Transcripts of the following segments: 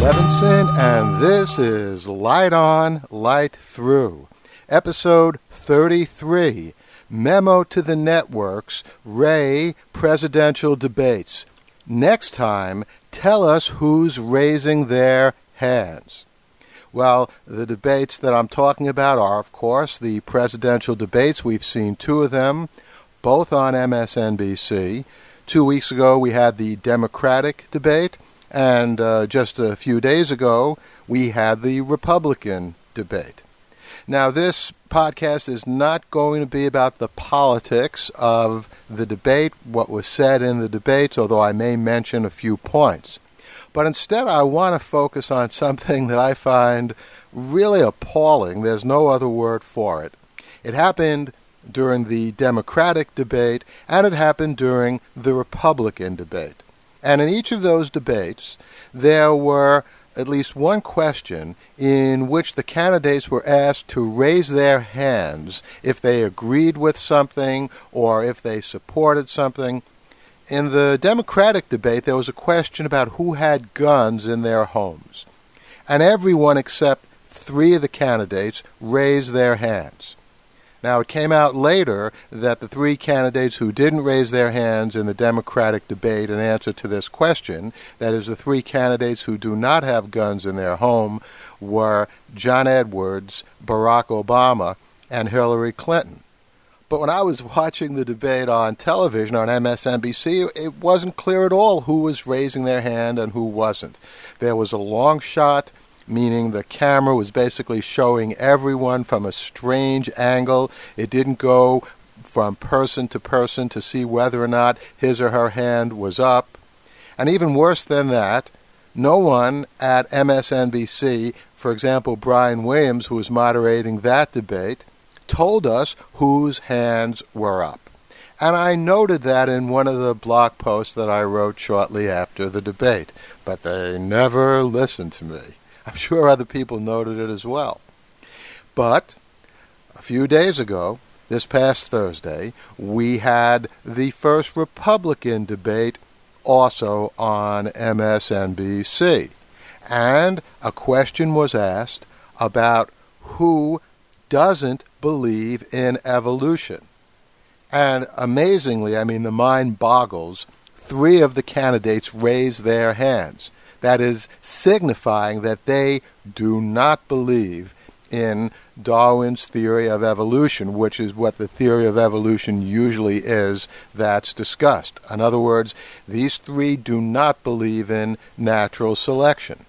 Levinson, and this is Light On, Light Through, episode 33 Memo to the Networks Ray Presidential Debates. Next time, tell us who's raising their hands. Well, the debates that I'm talking about are, of course, the presidential debates. We've seen two of them, both on MSNBC. Two weeks ago, we had the Democratic debate, and uh, just a few days ago, we had the Republican debate. Now, this podcast is not going to be about the politics of the debate, what was said in the debates, although I may mention a few points. But instead, I want to focus on something that I find really appalling. There's no other word for it. It happened during the Democratic debate, and it happened during the Republican debate. And in each of those debates, there were at least one question in which the candidates were asked to raise their hands if they agreed with something or if they supported something. In the Democratic debate, there was a question about who had guns in their homes. And everyone except three of the candidates raised their hands. Now, it came out later that the three candidates who didn't raise their hands in the Democratic debate in answer to this question, that is, the three candidates who do not have guns in their home, were John Edwards, Barack Obama, and Hillary Clinton. But when I was watching the debate on television on MSNBC, it wasn't clear at all who was raising their hand and who wasn't. There was a long shot meaning the camera was basically showing everyone from a strange angle. It didn't go from person to person to see whether or not his or her hand was up. And even worse than that, no one at MSNBC, for example, Brian Williams, who was moderating that debate, told us whose hands were up. And I noted that in one of the blog posts that I wrote shortly after the debate, but they never listened to me. I'm sure other people noted it as well. But a few days ago, this past Thursday, we had the first Republican debate also on MSNBC. And a question was asked about who doesn't believe in evolution. And amazingly, I mean, the mind boggles, three of the candidates raised their hands that is signifying that they do not believe in Darwin's theory of evolution, which is what the theory of evolution usually is that's discussed. In other words, these three do not believe in natural selection.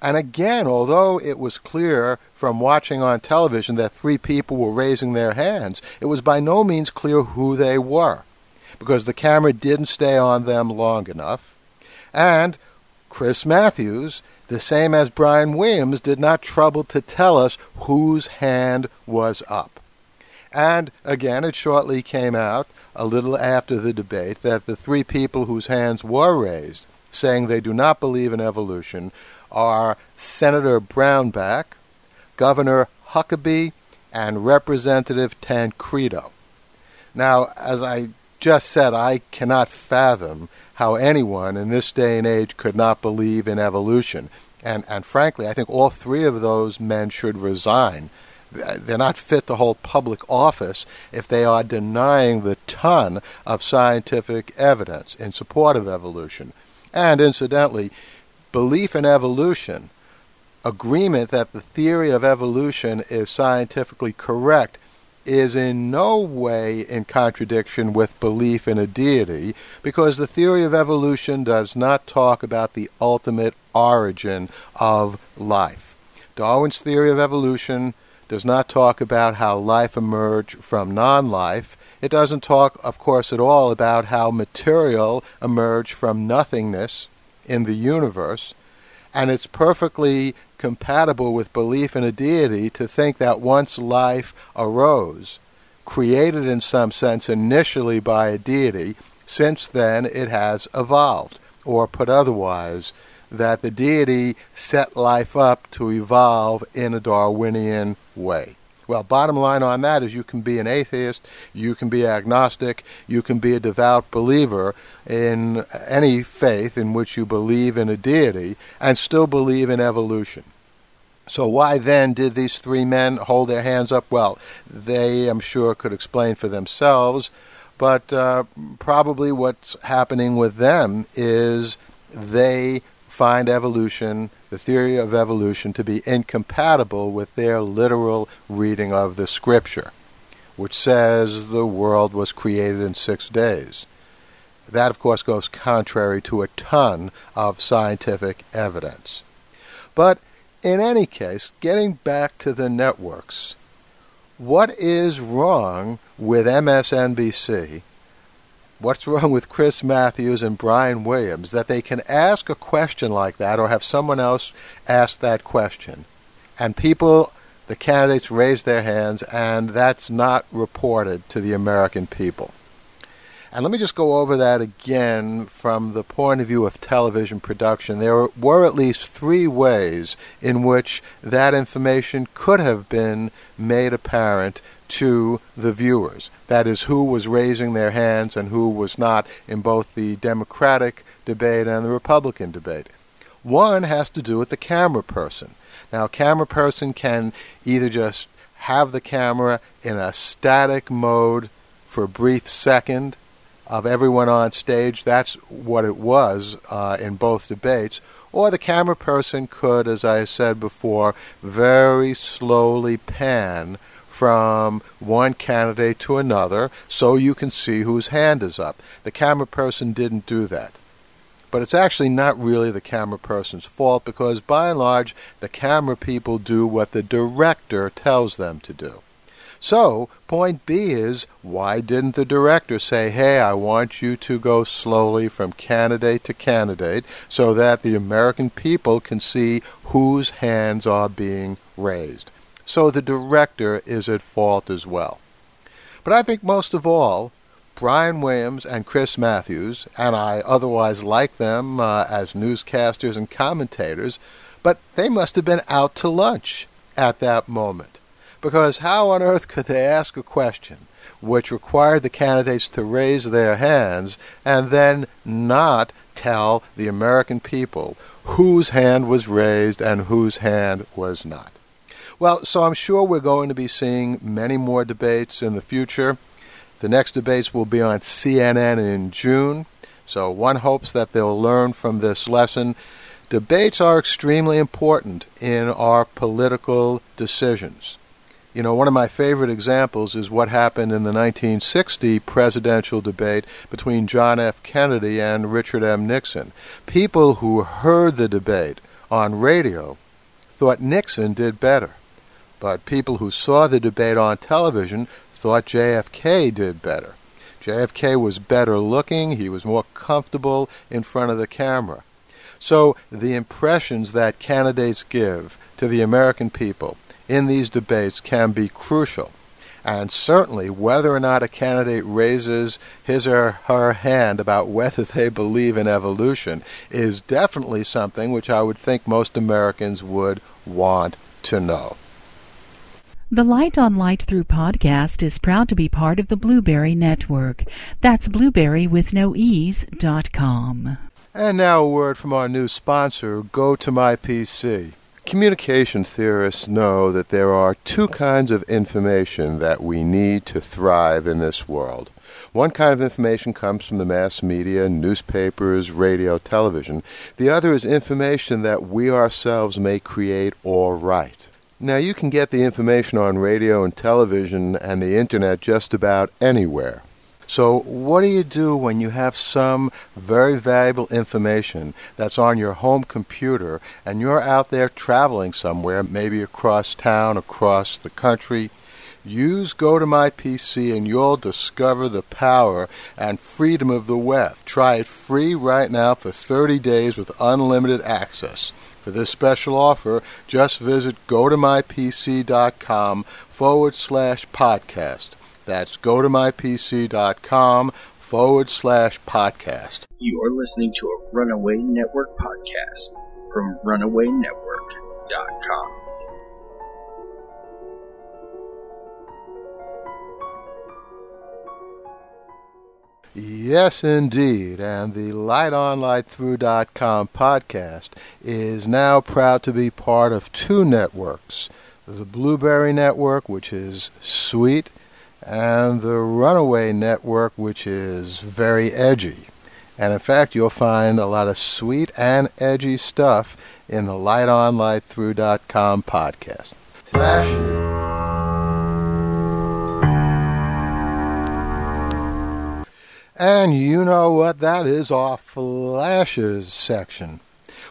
And again, although it was clear from watching on television that three people were raising their hands, it was by no means clear who they were because the camera didn't stay on them long enough. And Chris Matthews, the same as Brian Williams, did not trouble to tell us whose hand was up. And again, it shortly came out, a little after the debate, that the three people whose hands were raised, saying they do not believe in evolution, are Senator Brownback, Governor Huckabee, and Representative Tancredo. Now, as I just said, I cannot fathom how anyone in this day and age could not believe in evolution. And, and frankly, I think all three of those men should resign. They're not fit to hold public office if they are denying the ton of scientific evidence in support of evolution. And incidentally, belief in evolution, agreement that the theory of evolution is scientifically correct, is in no way in contradiction with belief in a deity because the theory of evolution does not talk about the ultimate origin of life. Darwin's theory of evolution does not talk about how life emerged from non life. It doesn't talk, of course, at all about how material emerged from nothingness in the universe. And it's perfectly compatible with belief in a deity to think that once life arose, created in some sense initially by a deity, since then it has evolved. Or put otherwise, that the deity set life up to evolve in a Darwinian way. Well, bottom line on that is you can be an atheist, you can be agnostic, you can be a devout believer in any faith in which you believe in a deity and still believe in evolution. So, why then did these three men hold their hands up? Well, they, I'm sure, could explain for themselves, but uh, probably what's happening with them is they find evolution, the theory of evolution, to be incompatible with their literal reading of the scripture, which says the world was created in six days. That, of course, goes contrary to a ton of scientific evidence. But in any case, getting back to the networks, what is wrong with MSNBC what's wrong with Chris Matthews and Brian Williams that they can ask a question like that or have someone else ask that question. And people, the candidates raise their hands, and that's not reported to the American people. And let me just go over that again from the point of view of television production. There were at least three ways in which that information could have been made apparent to the viewers. That is, who was raising their hands and who was not in both the Democratic debate and the Republican debate. One has to do with the camera person. Now, a camera person can either just have the camera in a static mode for a brief second of everyone on stage. That's what it was uh, in both debates. Or the camera person could, as I said before, very slowly pan from one candidate to another so you can see whose hand is up. The camera person didn't do that. But it's actually not really the camera person's fault because by and large the camera people do what the director tells them to do. So, point B is why didn't the director say, hey, I want you to go slowly from candidate to candidate so that the American people can see whose hands are being raised? So the director is at fault as well. But I think most of all, Brian Williams and Chris Matthews, and I otherwise like them uh, as newscasters and commentators, but they must have been out to lunch at that moment. Because how on earth could they ask a question which required the candidates to raise their hands and then not tell the American people whose hand was raised and whose hand was not? Well, so I'm sure we're going to be seeing many more debates in the future. The next debates will be on CNN in June. So one hopes that they'll learn from this lesson. Debates are extremely important in our political decisions. You know, one of my favorite examples is what happened in the 1960 presidential debate between John F. Kennedy and Richard M. Nixon. People who heard the debate on radio thought Nixon did better, but people who saw the debate on television thought JFK did better. JFK was better looking, he was more comfortable in front of the camera. So the impressions that candidates give to the American people in these debates can be crucial. And certainly, whether or not a candidate raises his or her hand about whether they believe in evolution is definitely something which I would think most Americans would want to know. The Light on Light Through podcast is proud to be part of the Blubrry Network. That's blueberry with no ease dot com. And now a word from our new sponsor, GoToMyPC. Communication theorists know that there are two kinds of information that we need to thrive in this world. One kind of information comes from the mass media, newspapers, radio, television. The other is information that we ourselves may create or write. Now, you can get the information on radio and television and the internet just about anywhere. So, what do you do when you have some very valuable information that's on your home computer and you're out there traveling somewhere, maybe across town, across the country? Use GoToMyPC and you'll discover the power and freedom of the web. Try it free right now for 30 days with unlimited access. For this special offer, just visit gotomypc.com forward slash podcast. That's gotomypc.com forward slash podcast. You are listening to a Runaway Network podcast from runawaynetwork.com. Yes, indeed. And the Light On Light Through.com podcast is now proud to be part of two networks the Blubrry Network, which is sweet and the Runaway Network, which is very edgy. And in fact, you'll find a lot of sweet and edgy stuff in the Light On Light LightOnLightThrough.com podcast. Flash. And you know what that is, our flashes section.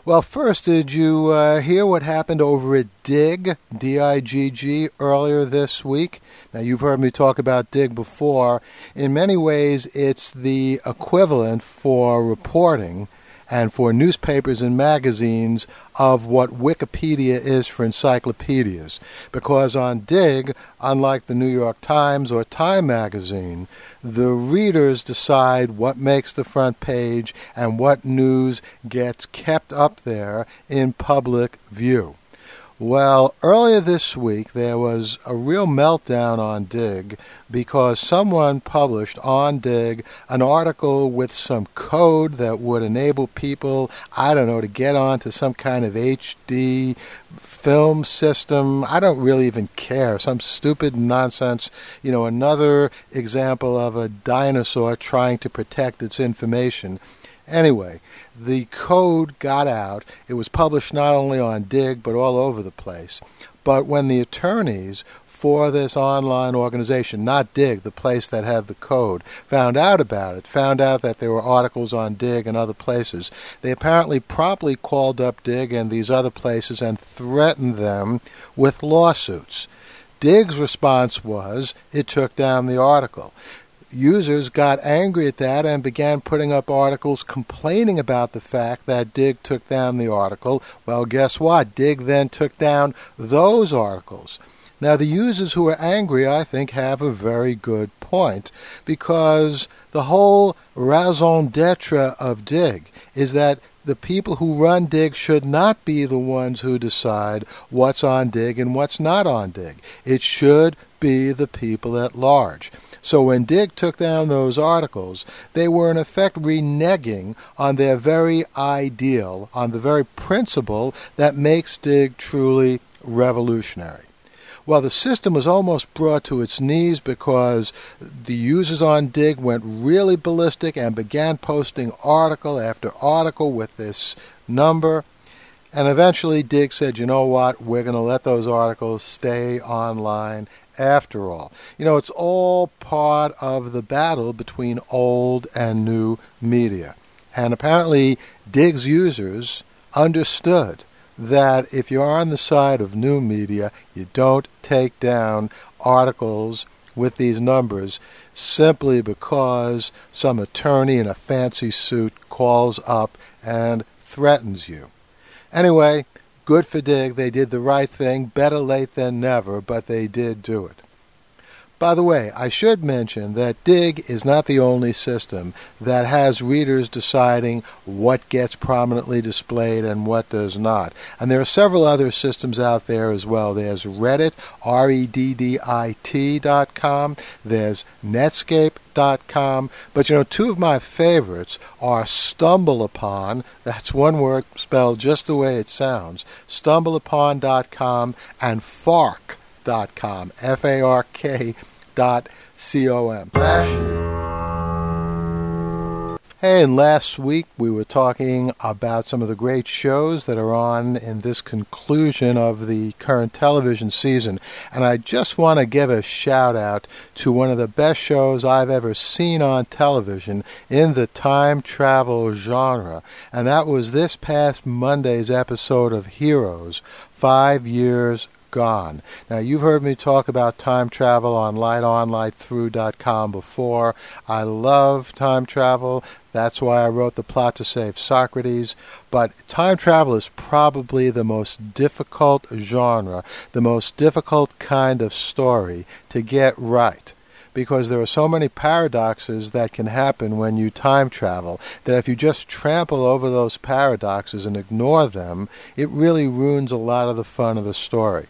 Well, first, did you uh, hear what happened over at Digg, D-I-G-G, earlier this week? Now, you've heard me talk about Digg before. In many ways, it's the equivalent for reporting and for newspapers and magazines of what Wikipedia is for encyclopedias. Because on Digg, unlike the New York Times or Time magazine, the readers decide what makes the front page and what news gets kept up there in public view. Well, earlier this week there was a real meltdown on Digg because someone published on Digg an article with some code that would enable people, I don't know, to get onto some kind of HD film system. I don't really even care. Some stupid nonsense. You know, another example of a dinosaur trying to protect its information. Anyway, the code got out. It was published not only on Digg but all over the place. But when the attorneys for this online organization, not Digg, the place that had the code, found out about it, found out that there were articles on Digg and other places, they apparently promptly called up Digg and these other places and threatened them with lawsuits. Digg's response was it took down the article users got angry at that and began putting up articles complaining about the fact that Digg took down the article. Well, guess what? Digg then took down those articles. Now, the users who are angry, I think, have a very good point because the whole raison d'etre of Digg is that the people who run Digg should not be the ones who decide what's on Digg and what's not on Digg. It should be the people at large. So when Digg took down those articles, they were in effect reneging on their very ideal, on the very principle that makes Digg truly revolutionary. Well, the system was almost brought to its knees because the users on Digg went really ballistic and began posting article after article with this number. And eventually, Digg said, you know what, we're going to let those articles stay online after all. You know, it's all part of the battle between old and new media. And apparently, Digg's users understood that if you're on the side of new media, you don't take down articles with these numbers simply because some attorney in a fancy suit calls up and threatens you. Anyway, Good for Digg. They did the right thing. Better late than never, but they did do it. By the way, I should mention that Digg is not the only system that has readers deciding what gets prominently displayed and what does not. And there are several other systems out there as well. There's Reddit, R-E-D-D-I-T dot com. There's Netscape dot com. But you know, two of my favorites are StumbleUpon. That's one word spelled just the way it sounds. StumbleUpon.com and Fark fark.com. F A R K dot C O M. Hey, and last week we were talking about some of the great shows that are on in this conclusion of the current television season. And I just want to give a shout out to one of the best shows I've ever seen on television in the time travel genre. And that was this past Monday's episode of Heroes, Five Years gone. Now, you've heard me talk about time travel on lightonlightthrough.com before. I love time travel. That's why I wrote the plot to save Socrates. But time travel is probably the most difficult genre, the most difficult kind of story to get right because there are so many paradoxes that can happen when you time travel that if you just trample over those paradoxes and ignore them, it really ruins a lot of the fun of the story.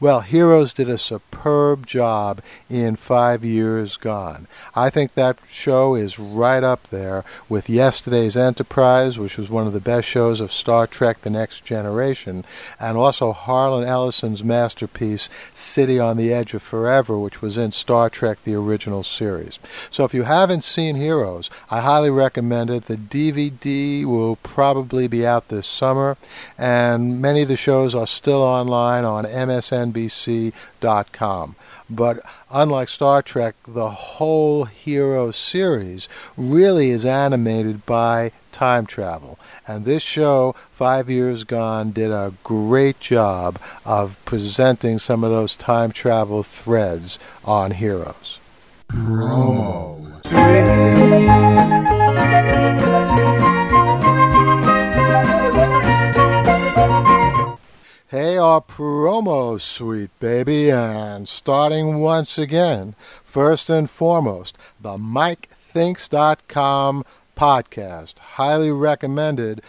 Well, Heroes did a superb job in Five Years Gone. I think that show is right up there with yesterday's Enterprise, which was one of the best shows of Star Trek The Next Generation, and also Harlan Ellison's masterpiece, City on the Edge of Forever, which was in Star Trek The Original Series. So if you haven't seen Heroes, I highly recommend it. The DVD will probably be out this summer, and many of the shows are still online on MSNBC.com. But unlike Star Trek, the whole Hero series really is animated by time travel. And this show, Five Years Gone, did a great job of presenting some of those time travel threads on Heroes. Promo. Our promo suite, baby, and starting once again, first and foremost, the MikeThinks.com podcast. Highly recommended.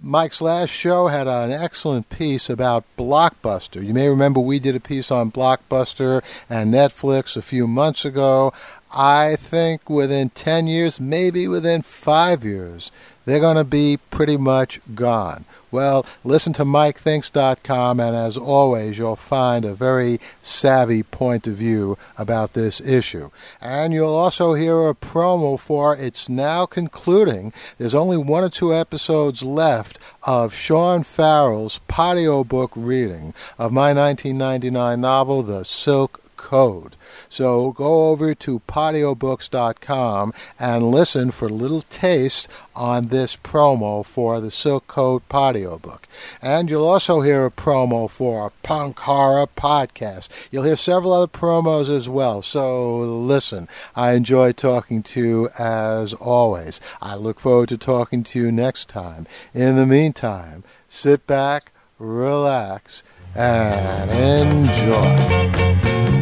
Mike's last show had an excellent piece about Blockbuster. You may remember we did a piece on Blockbuster and Netflix a few months ago. I think within 10 years, maybe within five years, they're going to be pretty much gone. Well, listen to MikeThinks.com, and as always, you'll find a very savvy point of view about this issue. And you'll also hear a promo for It's Now Concluding. There's only one or two episodes left of Sean Farrell's podiobook reading of my 1999 novel, The Silk Code. So go over to podiobooks.com and listen for a little taste on this promo for the Silk Code Podiobook. And you'll also hear a promo for a Punk Horror podcast. You'll hear several other promos as well. So listen, I enjoy talking to you as always. I look forward to talking to you next time. In the meantime, sit back, relax, and enjoy.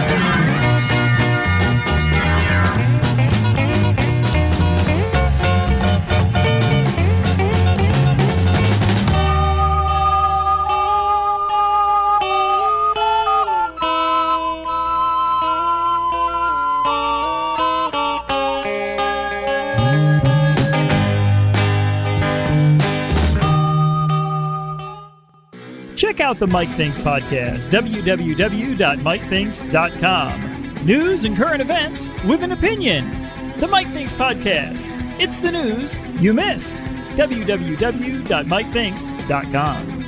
Thank you. Check out the Mike Thinks podcast, www.mikethinks.com. News and current events with an opinion. The Mike Thinks podcast. It's the news you missed. www.mikethinks.com.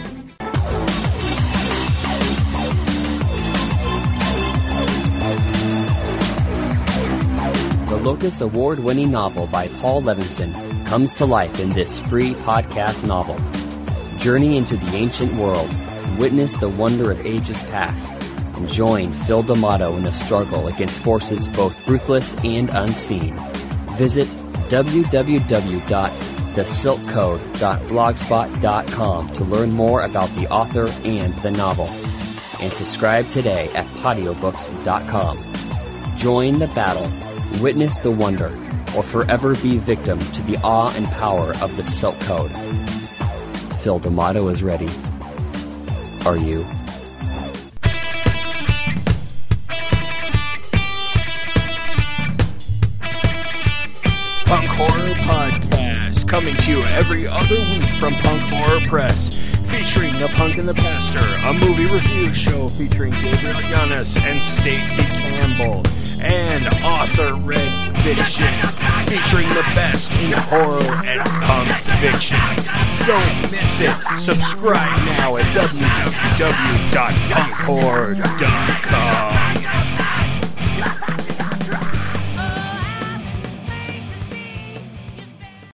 The Locus Award winning novel by Paul Levinson comes to life in this free podcast novel. Journey into the ancient world, witness the wonder of ages past, and join Phil D'Amato in the struggle against forces both ruthless and unseen. Visit www.thesilkcode.blogspot.com to learn more about the author and the novel. And subscribe today at podiobooks.com. Join the battle, witness the wonder, or forever be victim to the awe and power of the Silk Code. Phil D'Amato is ready. Are you? Punk Horror Podcast, coming to you every other week from Punk Horror Press, featuring The Punk and the Pastor, a movie review show featuring Gabriel Yanis and Stacy Campbell, and Author Red Fiction, featuring the best in horror and punk fiction. Don't miss it. Subscribe now at www.punkhorror.com.